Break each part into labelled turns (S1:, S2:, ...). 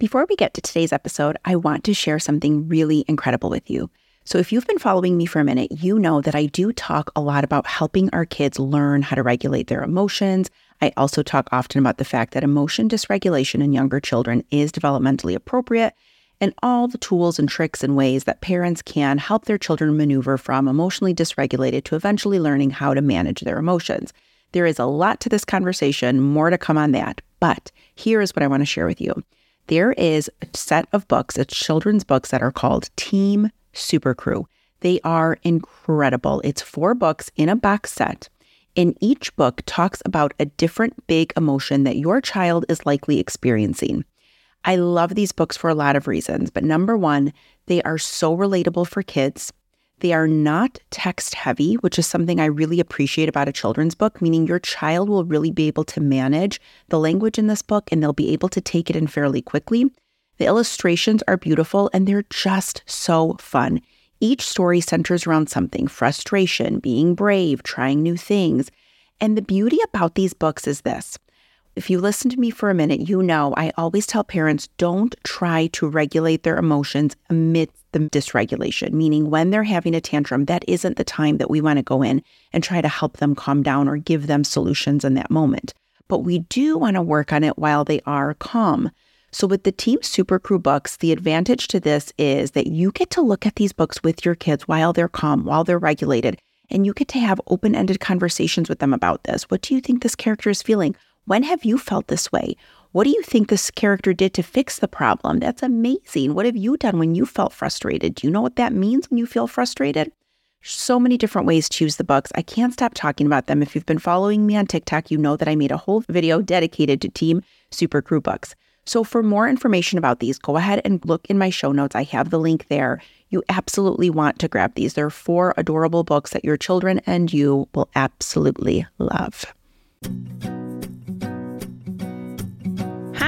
S1: Before we get to today's episode, I want to share something really incredible with you. So, if you've been following me for a minute, you know that I do talk a lot about helping our kids learn how to regulate their emotions. I also talk often about the fact that emotion dysregulation in younger children is developmentally appropriate and all the tools and tricks and ways that parents can help their children maneuver from emotionally dysregulated to eventually learning how to manage their emotions. There is a lot to this conversation, more to come on that. But here is what I want to share with you there is a set of books, it's children's books that are called Team Super Crew. They are incredible. It's four books in a box set. And each book talks about a different big emotion that your child is likely experiencing. I love these books for a lot of reasons, but number one, they are so relatable for kids. They are not text heavy, which is something I really appreciate about a children's book, meaning your child will really be able to manage the language in this book and they'll be able to take it in fairly quickly. The illustrations are beautiful and they're just so fun. Each story centers around something frustration, being brave, trying new things. And the beauty about these books is this if you listen to me for a minute, you know I always tell parents don't try to regulate their emotions amidst the dysregulation, meaning when they're having a tantrum, that isn't the time that we want to go in and try to help them calm down or give them solutions in that moment. But we do want to work on it while they are calm. So, with the Team Super Crew books, the advantage to this is that you get to look at these books with your kids while they're calm, while they're regulated, and you get to have open ended conversations with them about this. What do you think this character is feeling? When have you felt this way? What do you think this character did to fix the problem? That's amazing. What have you done when you felt frustrated? Do you know what that means when you feel frustrated? So many different ways to use the books. I can't stop talking about them. If you've been following me on TikTok, you know that I made a whole video dedicated to Team Super Crew books. So, for more information about these, go ahead and look in my show notes. I have the link there. You absolutely want to grab these. There are four adorable books that your children and you will absolutely love.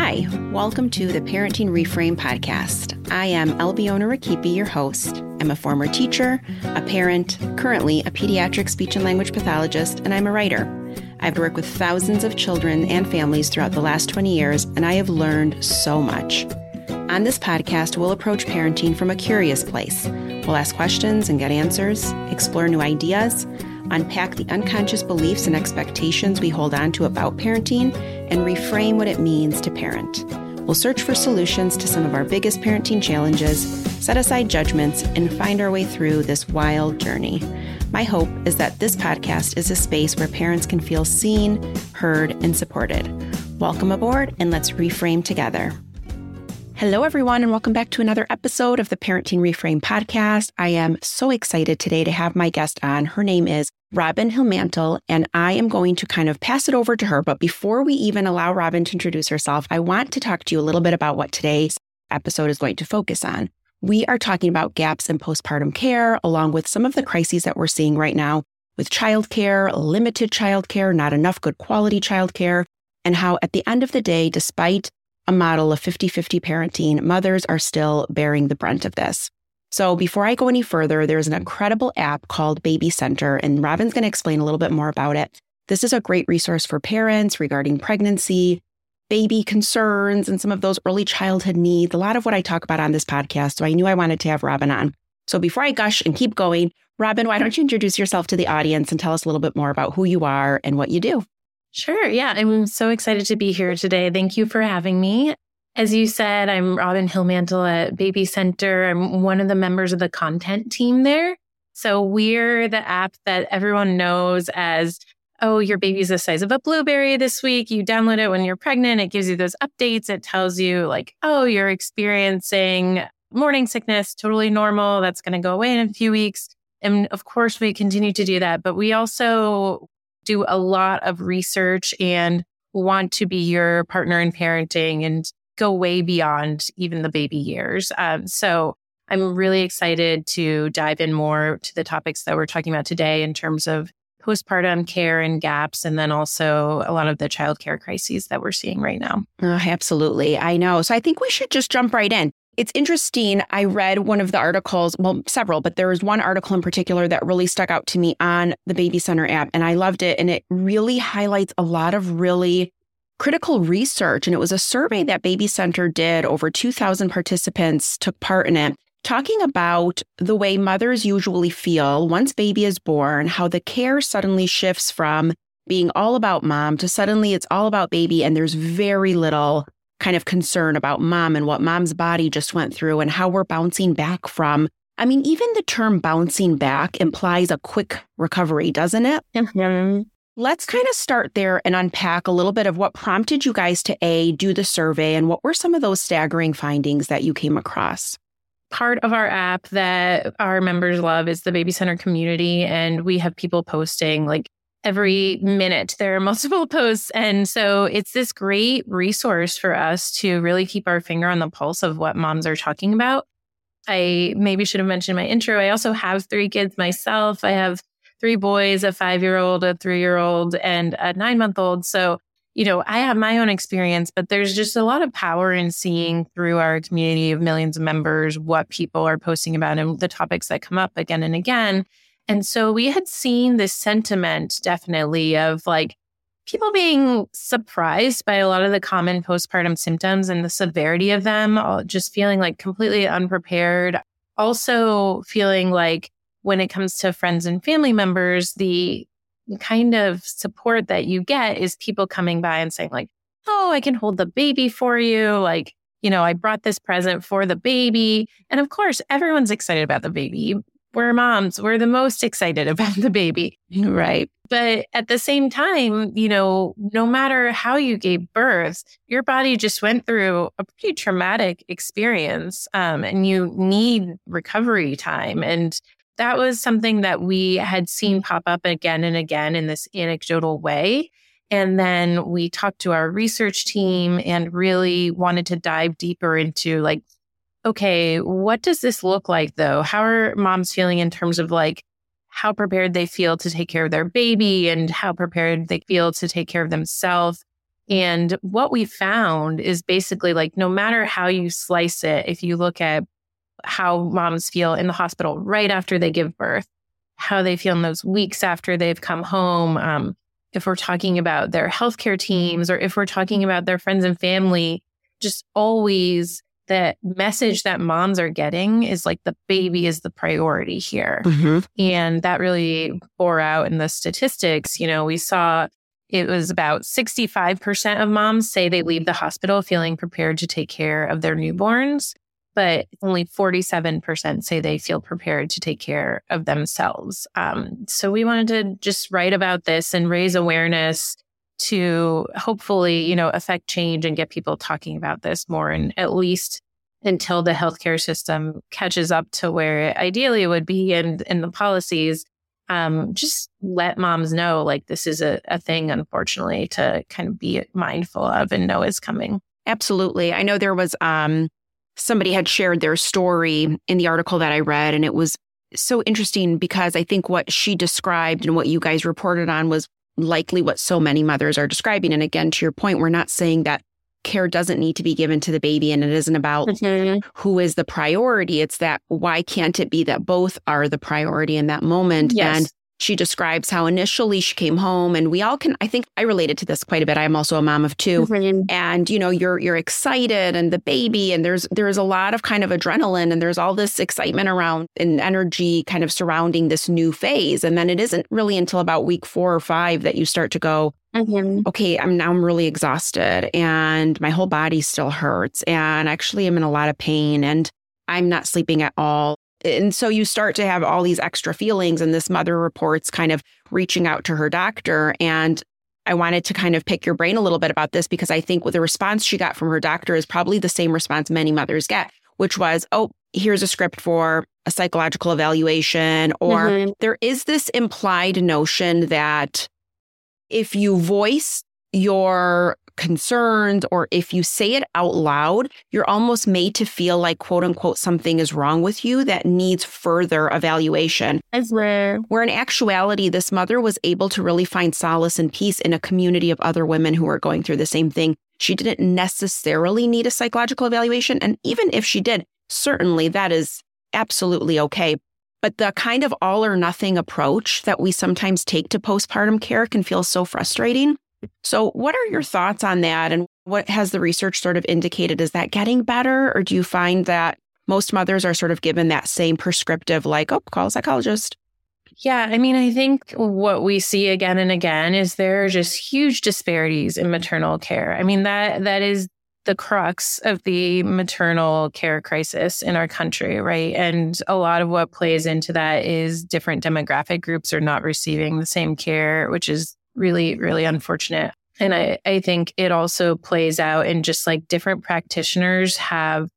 S1: Hi, welcome to the Parenting Reframe podcast. I am Elbiona Rakipi, your host. I'm a former teacher, a parent, currently a pediatric speech and language pathologist, and I'm a writer. I've worked with thousands of children and families throughout the last 20 years, and I have learned so much. On this podcast, we'll approach parenting from a curious place. We'll ask questions and get answers, explore new ideas, unpack the unconscious beliefs and expectations we hold on to about parenting, and reframe what it means to parent. We'll search for solutions to some of our biggest parenting challenges, set aside judgments, and find our way through this wild journey. My hope is that this podcast is a space where parents can feel seen, heard, and supported. Welcome aboard, and let's reframe together. Hello, everyone, and welcome back to another episode of the Parenting Reframe podcast. I am so excited today to have my guest on. Her name is Robin Hilmantel, and I am going to kind of pass it over to her. But before we even allow Robin to introduce herself, I want to talk to you a little bit about what today's episode is going to focus on. We are talking about gaps in postpartum care, along with some of the crises that we're seeing right now with childcare, limited childcare, not enough good quality childcare, and how at the end of the day, despite a model of 50 50 parenting, mothers are still bearing the brunt of this. So, before I go any further, there's an incredible app called Baby Center, and Robin's going to explain a little bit more about it. This is a great resource for parents regarding pregnancy, baby concerns, and some of those early childhood needs. A lot of what I talk about on this podcast. So, I knew I wanted to have Robin on. So, before I gush and keep going, Robin, why don't you introduce yourself to the audience and tell us a little bit more about who you are and what you do?
S2: Sure. Yeah. I'm so excited to be here today. Thank you for having me. As you said, I'm Robin Hilmantel at Baby Center. I'm one of the members of the content team there. So we're the app that everyone knows as, oh, your baby's the size of a blueberry this week. You download it when you're pregnant. It gives you those updates. It tells you, like, oh, you're experiencing morning sickness, totally normal. That's going to go away in a few weeks. And of course, we continue to do that. But we also do a lot of research and want to be your partner in parenting and go way beyond even the baby years. Um, so I'm really excited to dive in more to the topics that we're talking about today in terms of postpartum care and gaps, and then also a lot of the childcare crises that we're seeing right now.
S1: Oh, absolutely. I know. So I think we should just jump right in. It's interesting. I read one of the articles, well, several, but there was one article in particular that really stuck out to me on the Baby Center app, and I loved it. And it really highlights a lot of really critical research, and it was a survey that Baby Center did. Over 2,000 participants took part in it, talking about the way mothers usually feel once baby is born, how the care suddenly shifts from being all about mom to suddenly it's all about baby, and there's very little kind of concern about mom and what mom's body just went through and how we're bouncing back from. I mean, even the term bouncing back implies a quick recovery, doesn't it?
S2: Mm-hmm.
S1: Let's kind of start there and unpack a little bit of what prompted you guys to A, do the survey, and what were some of those staggering findings that you came across?
S2: Part of our app that our members love is the Baby Center community. And we have people posting like every minute. There are multiple posts. And so it's this great resource for us to really keep our finger on the pulse of what moms are talking about. I maybe should have mentioned my intro. I also have three kids myself. I have three boys, a five year old, a three year old, and a nine month old. So, you know, I have my own experience, but there's just a lot of power in seeing through our community of millions of members what people are posting about and the topics that come up again and again. And so we had seen this sentiment definitely of like people being surprised by a lot of the common postpartum symptoms and the severity of them, just feeling like completely unprepared. Also feeling like when it comes to friends and family members, the kind of support that you get is people coming by and saying, like, oh, I can hold the baby for you. Like, you know, I brought this present for the baby. And of course, everyone's excited about the baby. We're moms, we're the most excited about the baby.
S1: Right.
S2: But at the same time, you know, no matter how you gave birth, your body just went through a pretty traumatic experience um, and you need recovery time. And that was something that we had seen pop up again and again in this anecdotal way. And then we talked to our research team and really wanted to dive deeper into like, okay, what does this look like though? How are moms feeling in terms of like how prepared they feel to take care of their baby and how prepared they feel to take care of themselves? And what we found is basically like no matter how you slice it, if you look at how moms feel in the hospital right after they give birth, how they feel in those weeks after they've come home. Um, if we're talking about their healthcare teams or if we're talking about their friends and family, just always the message that moms are getting is like the baby is the priority here. Mm-hmm. And that really bore out in the statistics. You know, we saw it was about 65% of moms say they leave the hospital feeling prepared to take care of their newborns but only 47% say they feel prepared to take care of themselves. Um, so we wanted to just write about this and raise awareness to hopefully, you know, affect change and get people talking about this more and at least until the healthcare system catches up to where ideally it would be and in the policies um, just let moms know like this is a, a thing unfortunately to kind of be mindful of and know is coming.
S1: Absolutely. I know there was um somebody had shared their story in the article that I read, and it was so interesting because I think what she described and what you guys reported on was likely what so many mothers are describing. And again, to your point, we're not saying that care doesn't need to be given to the baby and it isn't about mm-hmm. who is the priority. It's that why can't it be that both are the priority in that moment?
S2: Yes.
S1: And she describes how initially she came home and we all can I think I related to this quite a bit. I'm also a mom of 2 mm-hmm. And you know, you're you're excited and the baby and there's there's a lot of kind of adrenaline and there's all this excitement around and energy kind of surrounding this new phase. And then it isn't really until about week 4 or 5 that you start to go, mm-hmm. okay, I'm now I'm really exhausted and my whole body still hurts and actually I'm in a lot of pain and I'm not sleeping at all and so you start to have all these extra feelings and this mother reports kind of reaching out to her doctor and I wanted to kind of pick your brain a little bit about this because I think the response she got from her doctor is probably the same response many mothers get, which was, oh, here's a script for a psychological evaluation. Or mm-hmm. there is this implied notion that if you voice your concerns or if you say it out loud, you're almost made to feel like, quote unquote, something is wrong with you that needs further evaluation.
S2: Where,
S1: where in actuality, this mother was able to really find solace and peace in a community of other women who are going through the same thing. She didn't necessarily need a psychological evaluation. And even if she did, certainly that is absolutely okay. But the kind of all or nothing approach that we sometimes take to postpartum care can feel so frustrating So, what are your thoughts on that? And what has the research sort of indicated? Is that getting better? Or do you find that most mothers are sort of given that same prescriptive, like, oh, call a psychologist?
S2: Yeah, I mean, I think what we see again and again is there are just huge disparities in maternal care. I mean, that that is the crux of the maternal care crisis in our country, right? And a lot of what plays into that is different demographic groups are not receiving the same care, which is really, really unfortunate. And I, I think it also plays out in just like different practitioners have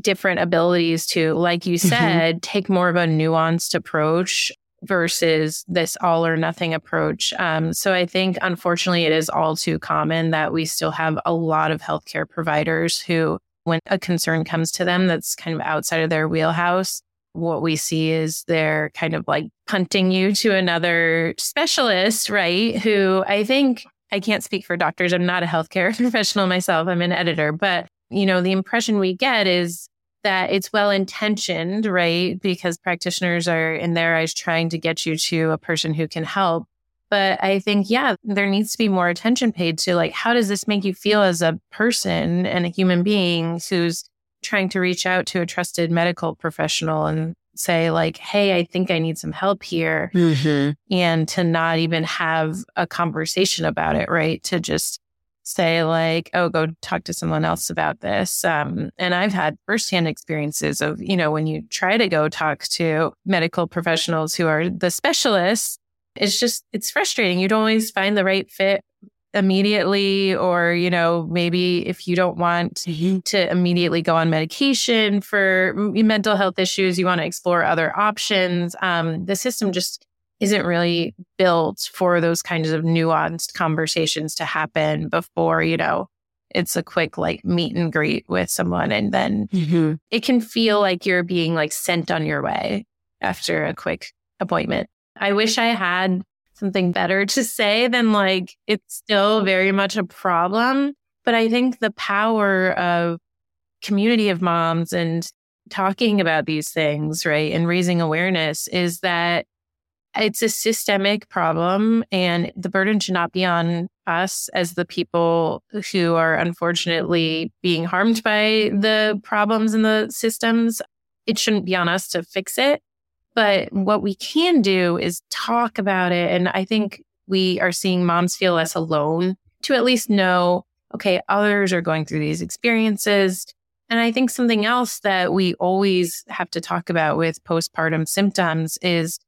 S2: different abilities to, like you mm-hmm. said, mm-hmm. take more of a nuanced approach versus this all or nothing approach. Um, so I think, unfortunately, it is all too common that we still have a lot of healthcare providers who, when a concern comes to them that's kind of outside of their wheelhouse, what we see is they're kind of like punting you to another specialist, right? Who I think I can't speak for doctors. I'm not a healthcare professional myself. I'm an editor, but you know, the impression we get is that it's well intentioned, right? Because practitioners are in their eyes trying to get you to a person who can help. But I think, yeah, there needs to be more attention paid to like, how does this make you feel as a person and a human being who's trying to reach out to a trusted medical professional and say like, Hey, I think I need some help here. Mm-hmm. And to not even have a conversation about it, right? To just say like, oh, go talk to someone else about this. Um, and I've had firsthand experiences of, you know, when you try to go talk to medical professionals who are the specialists, it's just, it's frustrating. You don't always find the right fit immediately or you know maybe if you don't want mm-hmm. to immediately go on medication for mental health issues you want to explore other options um, the system just isn't really built for those kinds of nuanced conversations to happen before, you know, it's a quick like meet and greet with someone. And then mm-hmm. it can feel like you're being like sent on your way after a quick appointment. I wish I had something better to say than like it's still very much a problem. But I think the power of community of moms and talking about these things, right, and raising awareness is that it's a systemic problem and the burden should not be on us as the people who are unfortunately being harmed by the problems in the systems. It shouldn't be on us to fix it. But what we can do is talk about it. And I think we are seeing moms feel less alone to at least know, okay, others are going through these experiences. And I think something else that we always have to talk about with postpartum symptoms is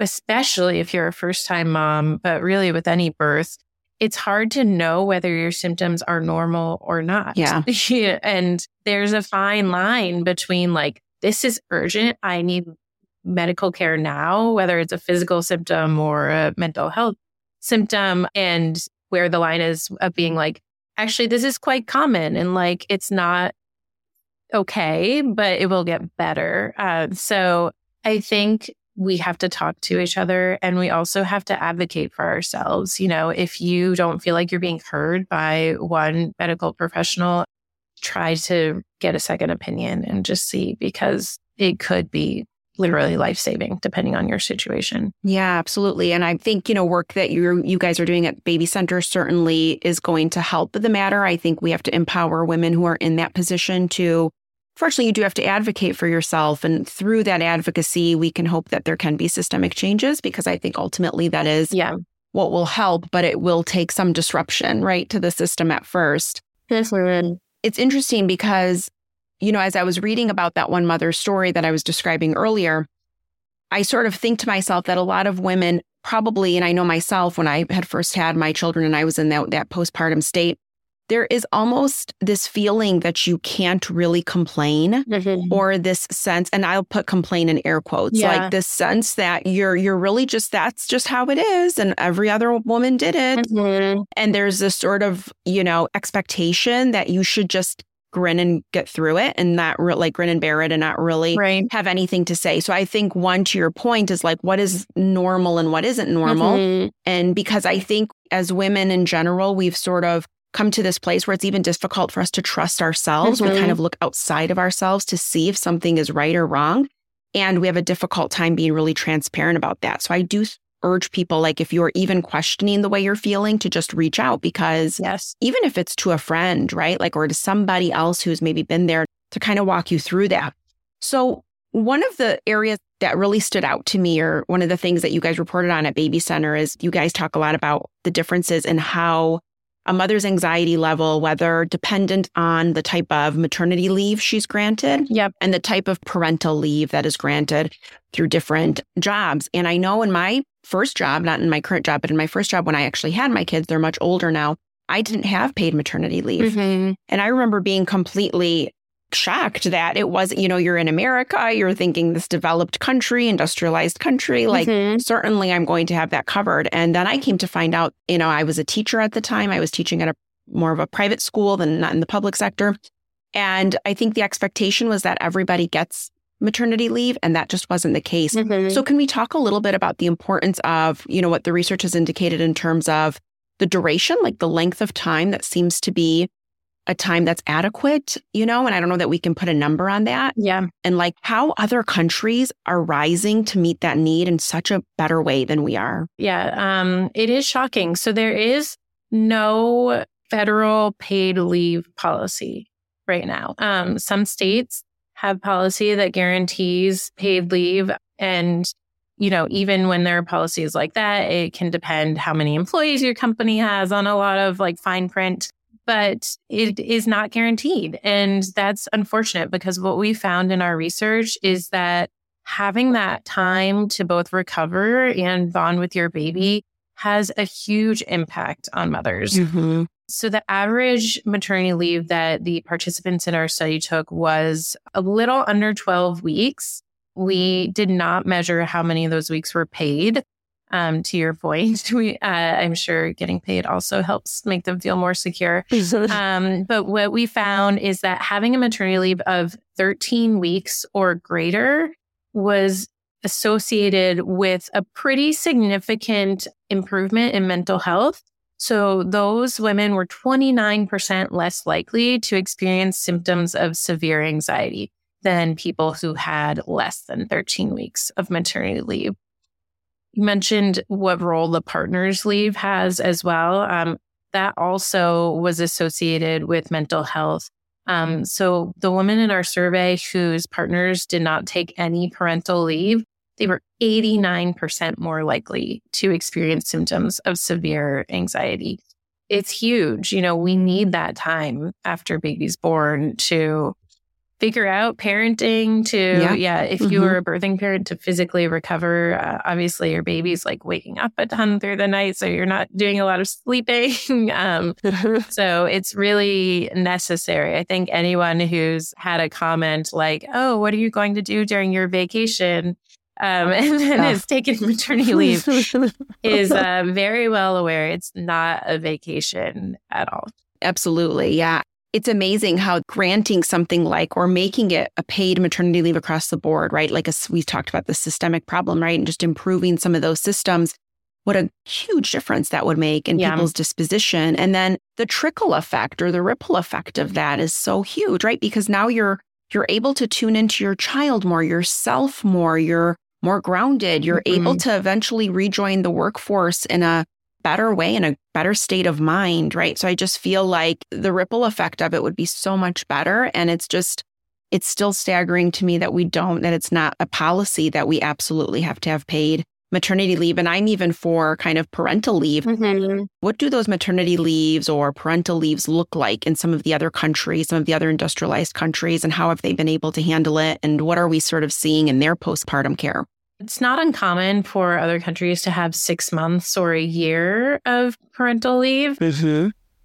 S2: especially if you're a first time mom, but really with any birth, it's hard to know whether your symptoms are normal or not.
S1: Yeah.
S2: and there's a fine line between like, this is urgent. I need medical care now, whether it's a physical symptom or a mental health symptom, and where the line is of being like, actually, this is quite common and like it's not okay, but it will get better. Uh, so I think we have to talk to each other and we also have to advocate for ourselves. You know, if you don't feel like you're being heard by one medical professional, try to get a second opinion and just see because it could be literally life saving depending on your situation.
S1: Yeah, absolutely. And I think, you know, work that you you guys are doing at Baby Center certainly is going to help the matter. I think we have to empower women who are in that position to Fortunately, you do have to advocate for yourself. And through that advocacy, we can hope that there can be systemic changes because I think ultimately that is
S2: yeah.
S1: what will help, but it will take some disruption, right, to the system at first. It's interesting because, you know, as I was reading about that one mother's story that I was describing earlier, I sort of think to myself that a lot of women probably, and I know myself when I had first had my children and I was in that, that postpartum state, there is almost this feeling that you can't really complain mm-hmm. or this sense and I'll put complain in air quotes yeah. like this sense that you're you're really just that's just how it is and every other woman did it mm-hmm. and there's this sort of you know expectation that you should just grin and get through it and not re- like grin and bear it and not really
S2: right.
S1: have anything to say. So I think one to your point is like what is normal and what isn't normal. Mm-hmm. And because I think as women in general, we've sort of come to this place where it's even difficult for us to trust ourselves. Mm-hmm. We kind of look outside of ourselves to see if something is right or wrong. And we have a difficult time being really transparent about that. So I do urge people, like if you're even questioning the way you're feeling, to just reach out because
S2: yes,
S1: even if it's to a friend, right? Like, or to somebody else who's maybe been there to kind of walk you through that. So, one of the areas that really stood out to me, or one of the things that you guys reported on at Baby Center, is you guys talk a lot about the differences in how a mother's anxiety level, whether dependent on the type of maternity leave she's granted
S2: yep.
S1: and the type of parental leave that is granted through different jobs. And I know in my first job, not in my current job, but in my first job when I actually had my kids, they're much older now. I didn't have paid maternity leave.
S2: Mm-hmm.
S1: And I remember being completely shocked that it wasn't, you know, you're in America, you're thinking this developed country, industrialized country. Like,
S2: Mhm.
S1: certainly I'm going to have that covered. And then I came to find out, you know, I was a teacher at the time. I was teaching at a more of a private school than not in the public sector. And I think the expectation was that everybody gets maternity leave, and that just wasn't the case.
S2: Mhm.
S1: So, can we talk a little bit about the importance of, you know, what the research has indicated in terms of the duration, like the length of time that seems to be a time that's adequate, you know? And I don't know that we can put a number on that.
S2: yeah,
S1: And like how other countries are rising to meet that need in such a better way than we are.
S2: yeah. Um, it is shocking. So there is no federal paid leave policy right now. Um, some states have policy that guarantees paid leave, and you know, even when there are policies like that, it can depend how many employees your company has on a lot of like fine print. But it is not guaranteed. And that's unfortunate because what we found in our research is that having that time to both recover and bond with your baby has a huge impact on mothers.
S1: Mm-hmm.
S2: So, the average maternity leave that the participants in our study took was a little under 12 weeks. We did not measure how many of those weeks were paid. Um, to your point, we, uh, I'm sure getting paid also helps make them feel more secure. Um, but what we found is that having a maternity leave of 13 weeks or greater was associated with a pretty significant improvement in mental health. So those women were 29% less likely to experience symptoms of severe anxiety than people who had less than 13 weeks of maternity leave. You mentioned what role the partner's leave has as well. Um, that also was associated with mental health. Um, so the women in our survey whose partners did not take any parental leave, they were 89% more likely to experience symptoms of severe anxiety. It's huge. You know, we need that time after baby's born to figure out parenting to
S1: Yeah.
S2: yeah, if you
S1: Mhm.
S2: were a birthing parent to physically recover uh, obviously your baby's like waking up a ton through the night so you're not doing a lot of sleeping um so it's really necessary. I think anyone who's had a comment like, "Oh, what are you going to do during your vacation?" Um, and then
S1: Yeah.
S2: is taking maternity leave is uh, very well aware it's not a vacation at all.
S1: Absolutely. Yeah. It's amazing how granting something like or making it a paid maternity leave across the board, right? Like as we talked about the systemic problem, right? And just improving some of those systems, what a huge difference that would make in
S2: Yeah.
S1: people's disposition. And then the trickle effect or the ripple effect of that is so huge, right? Because now you're you're able to tune into your child more, yourself more, you're more grounded, you're able mm-hmm. to eventually rejoin the workforce in a better way, in a better state of mind, right? So I just feel like the ripple effect of it would be so much better. And it's just, it's still staggering to me that we don't, that it's not a policy that we absolutely have to have paid maternity leave. And I'm even for kind of parental leave. Mm-hmm. What do those maternity leaves or parental leaves look like in some of the other countries, some of the other industrialized countries, and how have they been able to handle it? And what are we sort of seeing in their postpartum care?
S2: It's not uncommon for other countries to have six months or a year of parental leave.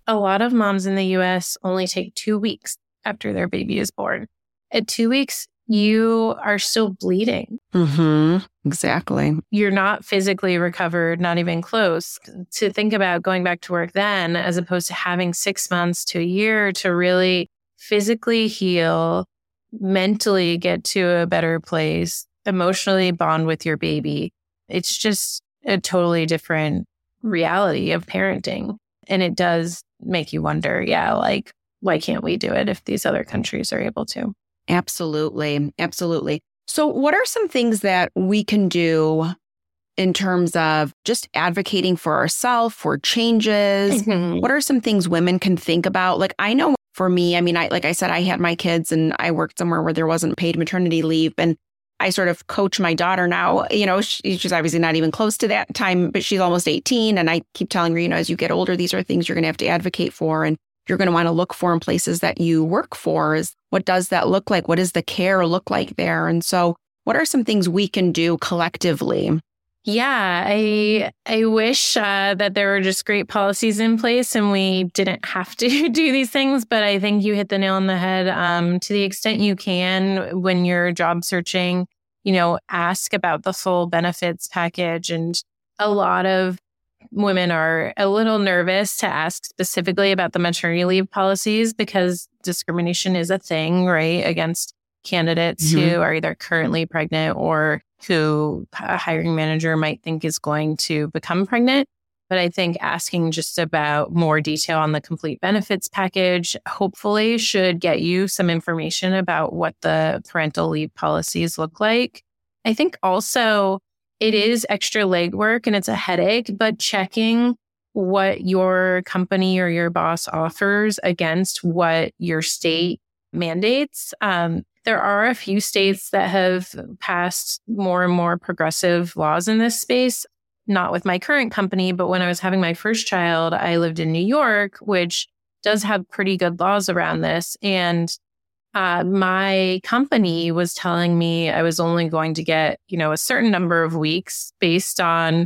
S2: A lot of moms in the US only take two weeks after their baby is born. At two weeks, you are still bleeding.
S1: Mm-hmm. Exactly.
S2: You're not physically recovered, not even close. To think about going back to work then, as opposed to having six months to a year to really physically heal, mentally get to a better place, emotionally bond with your baby. It's just a totally different reality of parenting. And it does make you wonder, yeah, like, why can't we do it if these other countries are able to?
S1: Absolutely. Absolutely. So, what are some things that we can do in terms of just advocating for ourselves, for changes? Mm-hmm. What are some things women can think about? Like, I know for me, I mean, I, like I said, I had my kids and I worked somewhere where there wasn't paid maternity leave. And I sort of coach my daughter now. You know, she, she's obviously not even close to that time, but she's almost 18. And I keep telling her, you know, as you get older, these are things you're going to have to advocate for. And you're going to want to look for in places that you work for is what does that look like? What does the care look like there? And so, what are some things we can do collectively?
S2: Yeah, I I wish uh, that there were just great policies in place and we didn't have to do these things. But I think you hit the nail on the head. Um, to the extent you can, when you're job searching, you know, ask about the full benefits package. And a lot of women are a little nervous to ask specifically about the maternity leave policies because discrimination is a thing, right? Against candidates mm-hmm. who are either currently pregnant or who a hiring manager might think is going to become pregnant. But I think asking just about more detail on the complete benefits package hopefully should get you some information about what the parental leave policies look like. I think also it is extra legwork and it's a headache, but checking what your company or your boss offers against what your state mandates. Um, there are a few states that have passed more and more progressive laws in this space. Not with my current company, but when I was having my first child, I lived in New York, which does have pretty good laws around this. And uh, my company was telling me I was only going to get, you know, a certain number of weeks based on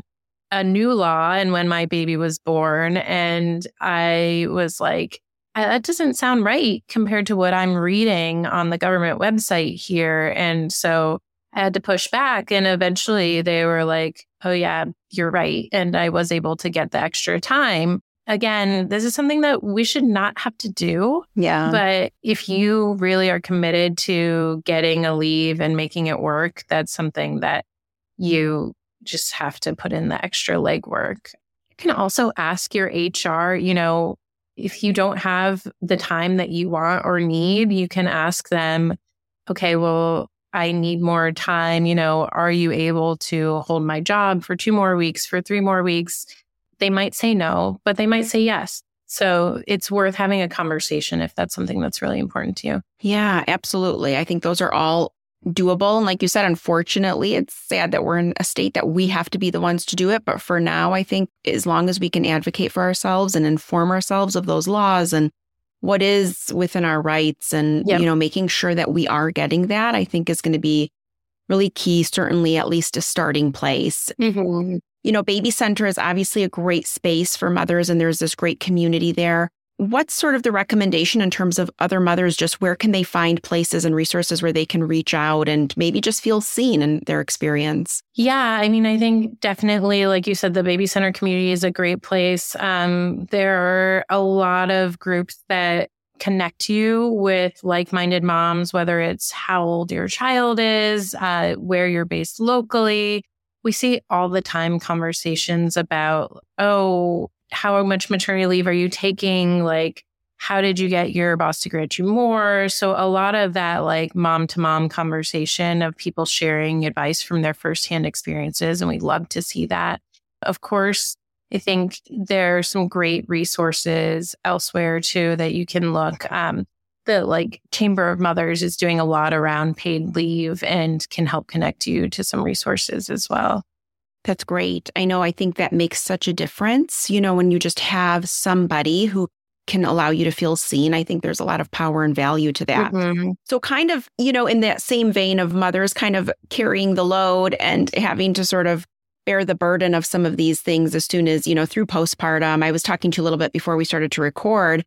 S2: a new law and when my baby was born. And I was like, that doesn't sound right compared to what I'm reading on the government website here. And so I had to push back. And eventually they were like, oh, yeah, you're right. And I was able to get the extra time again, this is something that we should not have to do.
S1: Yeah.
S2: But if you really are committed to getting a leave and making it work, that's something that you just have to put in the extra legwork. You can also ask your HR, you know, if you don't have the time that you want or need, you can ask them, okay, well, I need more time. You know, are you able to hold my job for two more weeks, for three more weeks? They might say no, but they might say yes. So it's worth having a conversation if that's something that's really important to you.
S1: Yeah, absolutely. I think those are all doable. And like you said, unfortunately, it's sad that we're in a state that we have to be the ones to do it. But for now, I think as long as we can advocate for ourselves and inform ourselves of those laws and what is within our rights and, yep. you know, making sure that we are getting that, I think is going to be really key, certainly at least a starting place. Mm-hmm you know, Baby Center is obviously a great space for mothers, and there's this great community there. What's sort of the recommendation in terms of other mothers? Just where can they find places and resources where they can reach out and maybe just feel seen in their experience?
S2: Yeah, I mean, I think definitely, like you said, the Baby Center community is a great place. Um, there are a lot of groups that connect you with like minded moms, whether it's how old your child is, uh, where you're based locally we see all the time conversations about, oh, how much maternity leave are you taking? Like, how did you get your boss to grant you more? So, a lot of that, like mom to mom conversation of people sharing advice from their firsthand experiences. And we love to see that. Of course, I think there are some great resources elsewhere too that you can look. Um, the like Chamber of Mothers is doing a lot around paid leave and can help connect you to some resources as well.
S1: That's great. I know I think that makes such a difference, you know, when you just have somebody who can allow you to feel seen. I think there's a lot of power and value to that. Mm-hmm. So, kind of, you know, in that same vein of mothers kind of carrying the load and having to sort of bear the burden of some of these things as soon as, you know, through postpartum. I was talking to you a little bit before we started to record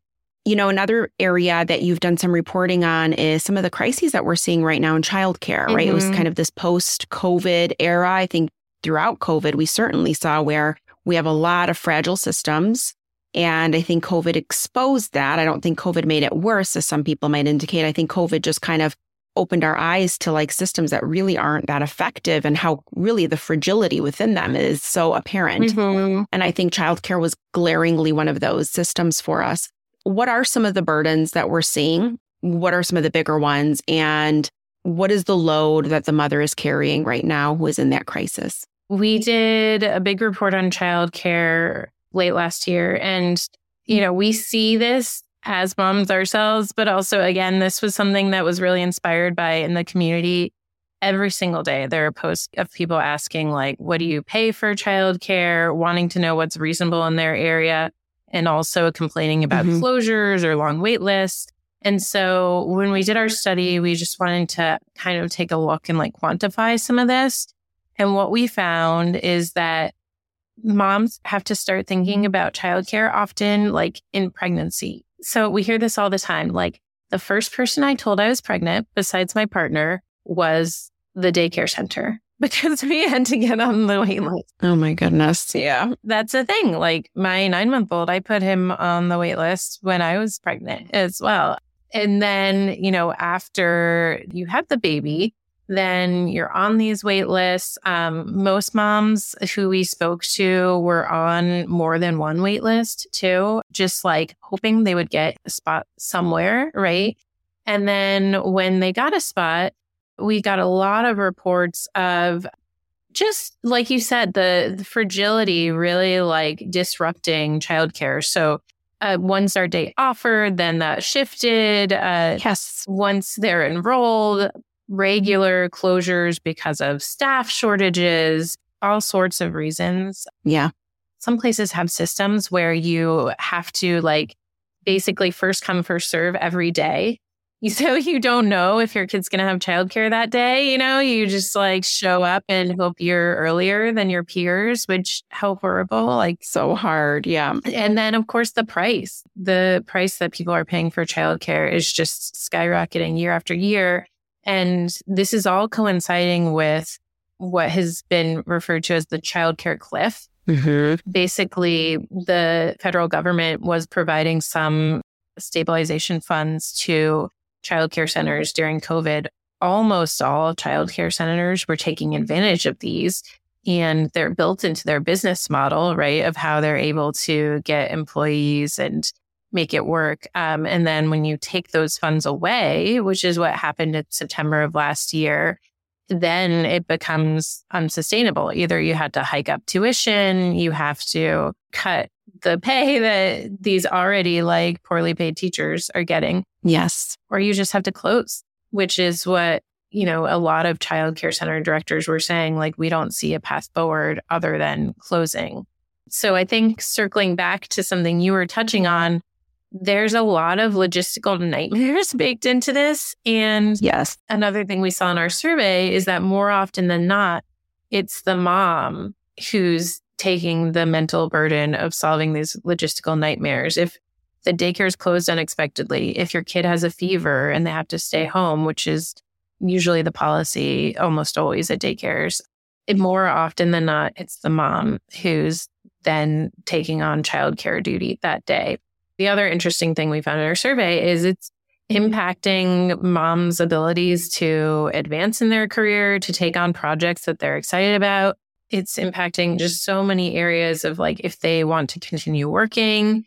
S1: you know, another area that you've done some reporting on is some of the crises that we're seeing right now in childcare, mm-hmm. right? It was mm-hmm. kind of this post COVID era. I think throughout COVID, we certainly saw where we have a lot of fragile systems. And I think COVID exposed that. I don't think COVID made it worse, as some people might indicate. I think COVID just kind of opened our eyes to like systems that really aren't that effective and how really the fragility within them is so apparent. Mm-hmm. And I think childcare was glaringly one of those systems for us what are some of the burdens that we're seeing? What are some of the bigger ones? And what is the load that the mother is carrying right now who is in that crisis?
S3: We did a big report on childcare late last year. And, you know, we see this as moms ourselves, but also, again, this was something that was really inspired by in the community. Every single day, there are posts of people asking, like, what do you pay for childcare, wanting to know what's reasonable in their area, and also complaining about mm-hmm. closures or long wait lists. And so when we did our study, we just wanted to kind of take a look and like quantify some of this. And what we found is that moms have to start thinking mm-hmm. about childcare often like in pregnancy. So we hear this all the time. Like the first person I told I was pregnant, besides my partner, was the daycare center because we had to get on the wait list.
S1: Oh my goodness. Yeah.
S3: That's a thing. Like my nine month old, I put him on the wait list when I was pregnant as well. And then, you know, after you had the baby, then you're on these wait lists. Um, most moms who we spoke to were on more than one wait list too, just like hoping they would get a spot somewhere, right? And then when they got a spot, we got a lot of reports of just like you said, the, the fragility really like disrupting childcare. So uh, one start date offered, then that shifted. Uh,
S1: yes.
S3: Once they're enrolled, Mm-hmm. regular closures because of staff shortages, all sorts of reasons.
S1: Yeah.
S3: Some places have systems where you have to like basically first come, first serve every day. So you don't know if your kid's going to have childcare that day. You know, you just like show up and hope you're earlier than your peers, which how horrible. Like
S1: so hard. Yeah.
S3: And then of course the price, the price that people are paying for childcare is just skyrocketing year after year. And this is all coinciding with what has been referred to as the childcare cliff. Mm-hmm. Basically, the federal government was providing some stabilization funds to childcare centers during COVID. Almost all childcare centers were taking advantage of these and they're built into their business model, right? Of how they're able to get employees and make it work. Um, and then when you take those funds away, which is what happened in September of last year, then it becomes unsustainable. Either you had to hike up tuition, you have to cut the pay that these already like poorly paid teachers are getting.
S1: Yes.
S3: Or you just have to close, which is what, you know, a lot of childcare center directors were saying, like, we don't see a path forward other than closing. So I think circling back to something you were touching on, there's a lot of logistical nightmares baked into this. And
S1: yes,
S3: another thing we saw in our survey is that more often than not, it's the mom who's taking the mental burden of solving these logistical nightmares. If the daycare is closed unexpectedly, if your kid has a fever and they have to stay home, which is usually the policy almost always at daycares, it more often than not, it's the mom who's then taking on childcare duty that day. The other interesting thing we found in our survey is it's impacting moms' abilities to advance in their career, to take on projects that they're excited about. It's impacting just so many areas of like if they want to continue working,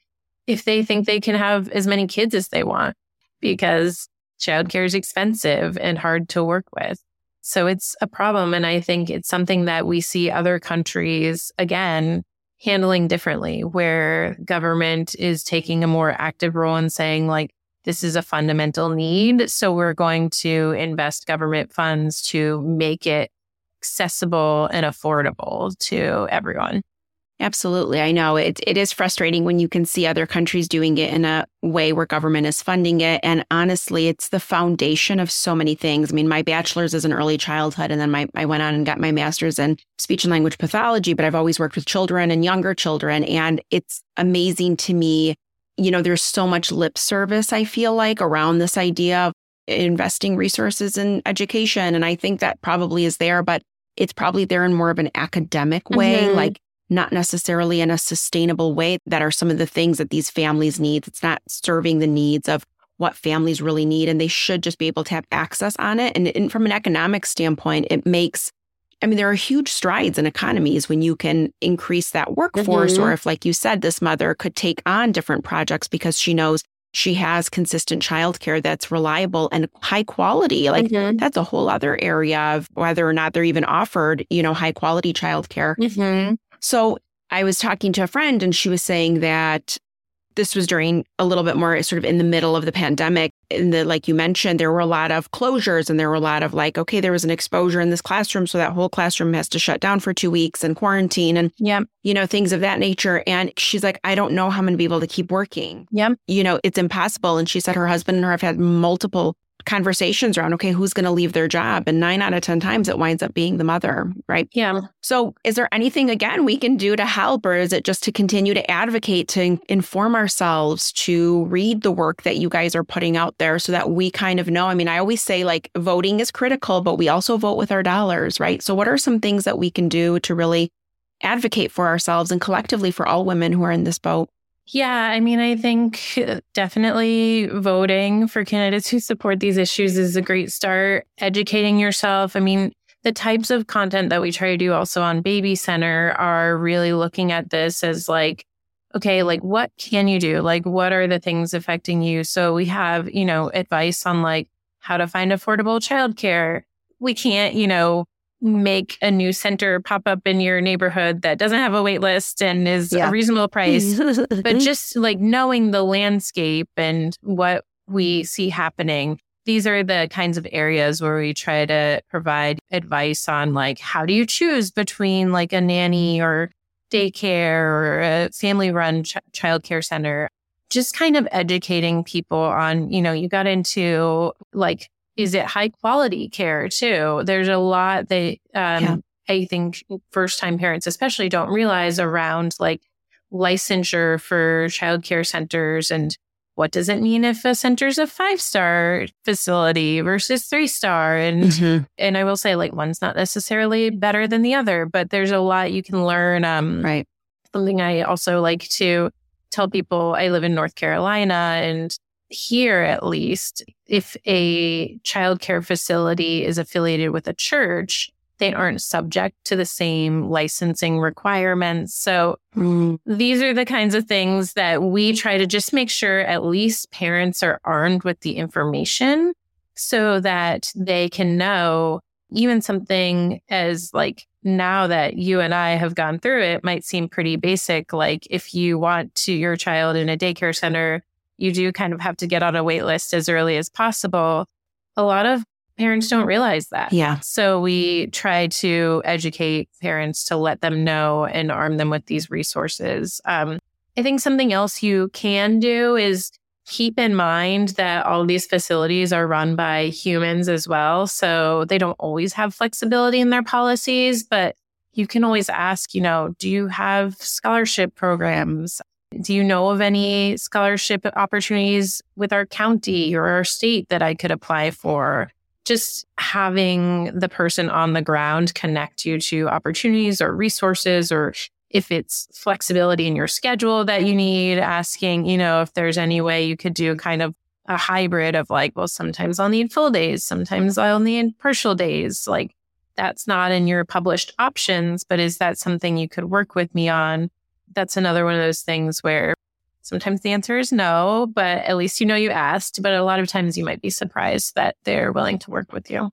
S3: if they think they can have as many kids as they want, because childcare is expensive and hard to work with. So it's a problem. And I think it's something that we see other countries, again, handling differently, where government is taking a more active role in saying, like, this is a fundamental need. So we're going to invest government funds to make it accessible and affordable to everyone.
S1: Absolutely. I know it, it is frustrating when you can see other countries doing it in a way where government is funding it. And honestly, it's the foundation of so many things. I mean, my bachelor's is in early childhood, and then my, I went on and got my master's in speech and language pathology, but I've always worked with children and younger children. And it's amazing to me. You know, there's so much lip service, I feel like, around this idea of investing resources in education. And I think that probably is there, but it's probably there in more of an academic way. Mm-hmm. Like, not necessarily in a sustainable way that are some of the things that these families need. It's not serving the needs of what families really need. And they should just be able to have access on it. And, and from an economic standpoint, it makes I mean, there are huge strides in economies when you can increase that workforce, mm-hmm. or if, like you said, this mother could take on different projects because she knows she has consistent childcare that's reliable and high quality. Like mm-hmm. that's a whole other area of whether or not they're even offered, you know, high quality childcare. Mm-hmm. So I was talking to a friend and she was saying that this was during a little bit more sort of in the middle of the pandemic. In the, like you mentioned, there were a lot of closures and there were a lot of like, okay, there was an exposure in this classroom. So that whole classroom has to shut down for two weeks and quarantine and,
S3: yeah,
S1: you know, things of that nature. And she's like, I don't know how I'm going to be able to keep working.
S3: Yeah.
S1: You know, it's impossible. And she said her husband and her have had multiple conversations around, okay, who's going to leave their job? And nine out of 10 times it winds up being the mother, right?
S3: Yeah.
S1: So is there anything, again, we can do to help, or is it just to continue to advocate, to inform ourselves, to read the work that you guys are putting out there so that we kind of know? I mean, I always say like voting is critical, but we also vote with our dollars, right? So what are some things that we can do to really advocate for ourselves and collectively for all women who are in this boat?
S3: Yeah, I mean, I think uh, definitely voting for candidates who support these issues is a great start. Educating yourself. I mean, the types of content that we try to do also on Baby Center are really looking at this as like, okay, like what can you do? Like, what are the things affecting you? So we have, you know, advice on like how to find affordable childcare. We can't, you know, make a new center pop up in your neighborhood that doesn't have a wait list and is yeah. a reasonable price. but just like knowing the landscape and what we see happening, these are the kinds of areas where we try to provide advice on like how do you choose between like a nanny or daycare or a family run ch- childcare center. Just kind of educating people on, you know, you got into like is it high quality care too? There's a lot that um, yeah. I think first time parents especially don't realize around like licensure for childcare centers and what does it mean if a center's a five star facility versus three star and mm-hmm. and I will say like one's not necessarily better than the other but there's a lot you can learn um
S1: right
S3: something I also like to tell people I live in North Carolina and here at least, if a childcare facility is affiliated with a church, they aren't subject to the same licensing requirements. So mm. these are the kinds of things that we try to just make sure at least parents are armed with the information so that they can know even something as like now that you and I have gone through it might seem pretty basic. Like if you want to your child in a daycare center you do kind of have to get on a wait list as early as possible. A lot of parents don't realize that.
S1: Yeah.
S3: So we try to educate parents to let them know and arm them with these resources. Um, I think something else you can do is keep in mind that all these facilities are run by humans as well. So they don't always have flexibility in their policies, but you can always ask, you know, do you have scholarship programs? Do you know of any scholarship opportunities with our county or our state that I could apply for? Just having the person on the ground connect you to opportunities or resources, or if it's flexibility in your schedule that you need, asking, you know, if there's any way you could do kind of a hybrid of like, well, sometimes I'll need full days, sometimes I'll need partial days. Like, that's not in your published options, but is that something you could work with me on? That's another one of those things where sometimes the answer is no, but at least you know you asked. But a lot of times you might be surprised that they're willing to work with you.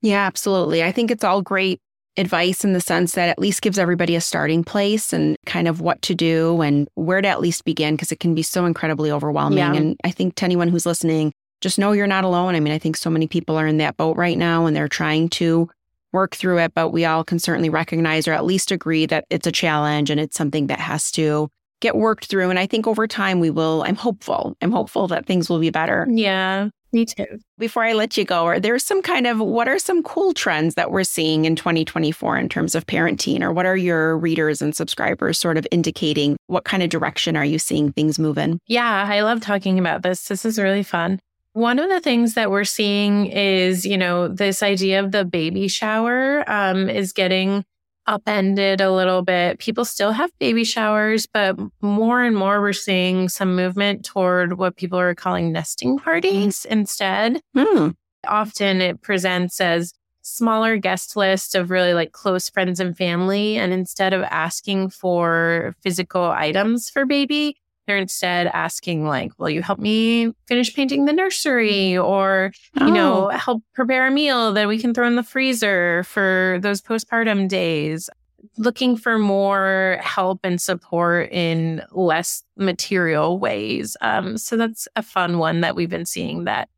S1: Yeah, absolutely. I think it's all great advice in the sense that at least gives everybody a starting place and kind of what to do and where to at least begin because it can be so incredibly overwhelming. Yeah. And I think to anyone who's listening, just know you're not alone. I mean, I think so many people are in that boat right now and they're trying to work through it, but we all can certainly recognize or at least agree that it's a challenge and it's something that has to get worked through. And I think over time we will, I'm hopeful. I'm hopeful that things will be better.
S3: Yeah, me too.
S1: Before I let you go, are there some kind of what are some cool trends that we're seeing in 2024 in terms of parenting? Or what are your readers and subscribers sort of indicating? What kind of direction are you seeing things move in?
S3: Yeah, I love talking about this. This is really fun. One of the things that we're seeing is, you know, this idea of the baby shower um, is getting upended a little bit. People still have baby showers, but more and more we're seeing some movement toward what people are calling nesting parties instead.
S1: Mm.
S3: Often it presents as smaller guest list of really like close friends and family. And instead of asking for physical items for baby, they're instead asking like, will you help me finish painting the nursery or, oh. you know, oh. help prepare a meal that we can throw in the freezer for those postpartum days? Looking for more help and support in less material ways. Um, so that's a fun one that we've been seeing that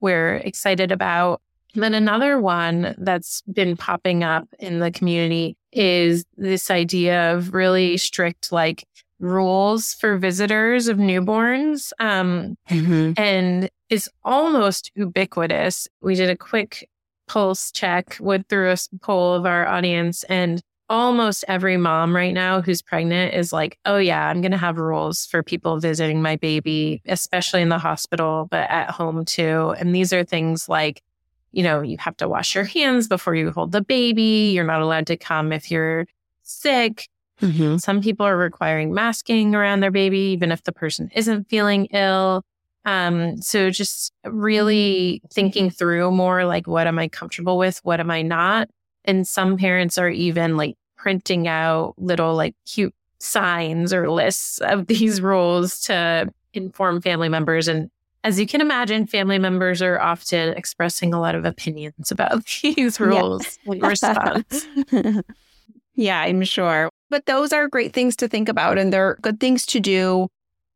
S3: we're excited about. And then another one that's been popping up in the community is this idea of really strict, like rules for visitors of newborns um, mm-hmm. and is almost ubiquitous. We did a quick pulse check with through a poll of our audience and almost every mom right now who's pregnant is like, oh yeah, I'm going to have rules for people visiting my baby, especially in the hospital, but at home too. And these are things like, you know, you have to wash your hands before you hold the baby. You're not allowed to come if you're sick. Mm-hmm. Some people are requiring masking around their baby, even if the person isn't feeling ill. Um, so just really thinking through more like, what am I comfortable with? What am I not? And some parents are even like printing out little like cute signs or lists of these rules to inform family members. And as you can imagine, family members are often expressing a lot of opinions about these rules yeah. in response.
S1: yeah, I'm sure. But those are great things to think about, and they're good things to do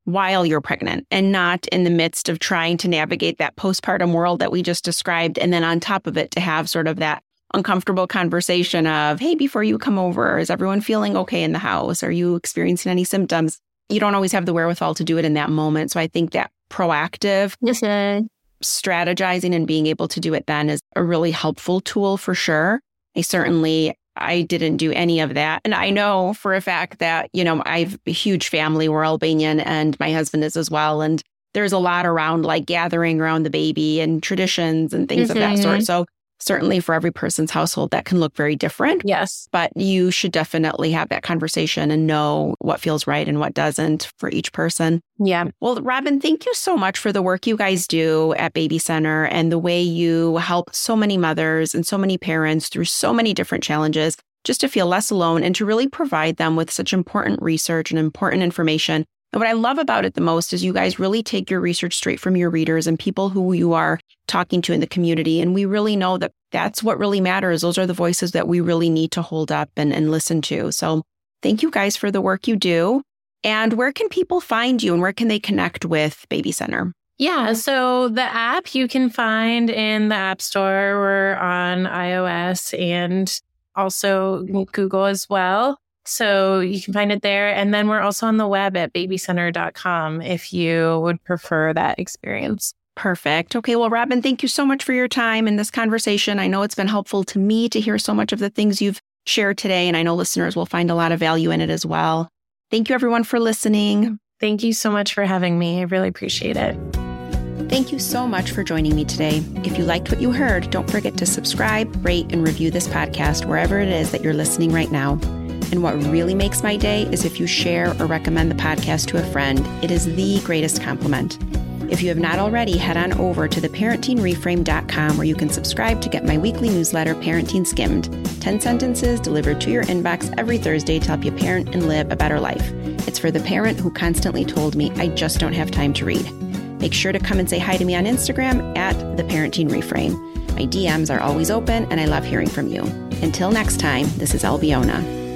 S1: while you're pregnant and not in the midst of trying to navigate that postpartum world that we just described. And then on top of it, to have sort of that uncomfortable conversation of, hey, before you come over, is everyone feeling okay in the house? Are you experiencing any symptoms? You don't always have the wherewithal to do it in that moment. So I think that proactive yes, strategizing and being able to do it then is a really helpful tool for sure. I certainly I didn't do any of that. And I know for a fact that, you know, I have a huge family. We're Albanian and my husband is as well. And there's a lot around like gathering around the baby and traditions and things mm-hmm. of that sort. Mm-hmm. So certainly for every person's household, that can look very different.
S3: Yes.
S1: But you should definitely have that conversation and know what feels right and what doesn't for each person.
S3: Yeah.
S1: Well, Robin, thank you so much for the work you guys do at Baby Center and the way you help so many mothers and so many parents through so many different challenges just to feel less alone and to really provide them with such important research and important information and what I love about it the most is you guys really take your research straight from your readers and people who you are talking to in the community. And we really know that that's what really matters. Those are the voices that we really need to hold up and, and listen to. So thank you guys for the work you do. And where can people find you and where can they connect with Baby Center?
S3: Yeah, so the app you can find in the App Store. We're on iOS and also Google as well. So you can find it there. And then we're also on the web at babycenter.com if you would prefer that experience.
S1: Perfect. Okay. Well, Robin, thank you so much for your time in this conversation. I know it's been helpful to me to hear so much of the things you've shared today, and I know listeners will find a lot of value in it as well. Thank you, everyone, for listening.
S3: Thank you so much for having me. I really appreciate it.
S1: Thank you so much for joining me today. If you liked what you heard, don't forget to subscribe, rate, and review this podcast wherever it is that you're listening right now. And what really makes my day is if you share or recommend the podcast to a friend. It is the greatest compliment. If you have not already, head on over to theparentingreframe.com where you can subscribe to get my weekly newsletter, Parenting Skimmed 10 sentences delivered to your inbox every Thursday to help you parent and live a better life. It's for the parent who constantly told me, I just don't have time to read. Make sure to come and say hi to me on Instagram at The Parenting Reframe. My DMs are always open and I love hearing from you. Until next time, this is Albiona.